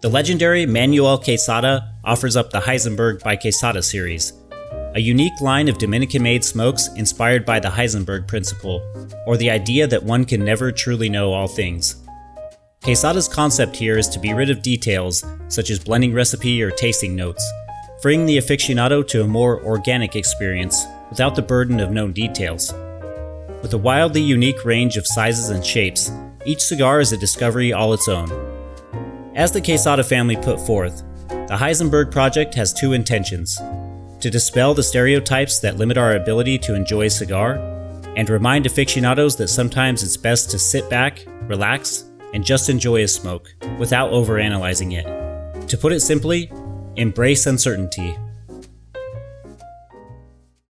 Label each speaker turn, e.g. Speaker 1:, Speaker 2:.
Speaker 1: The legendary Manuel Quesada offers up the Heisenberg by Quesada series, a unique line of Dominican made smokes inspired by the Heisenberg principle, or the idea that one can never truly know all things. Quesada's concept here is to be rid of details, such as blending recipe or tasting notes, freeing the aficionado to a more organic experience without the burden of known details. With a wildly unique range of sizes and shapes, each cigar is a discovery all its own. As the Quesada family put forth, the Heisenberg project has two intentions to dispel the stereotypes that limit our ability to enjoy a cigar, and remind aficionados that sometimes it's best to sit back, relax, and just enjoy a smoke without overanalyzing it. To put it simply, embrace uncertainty.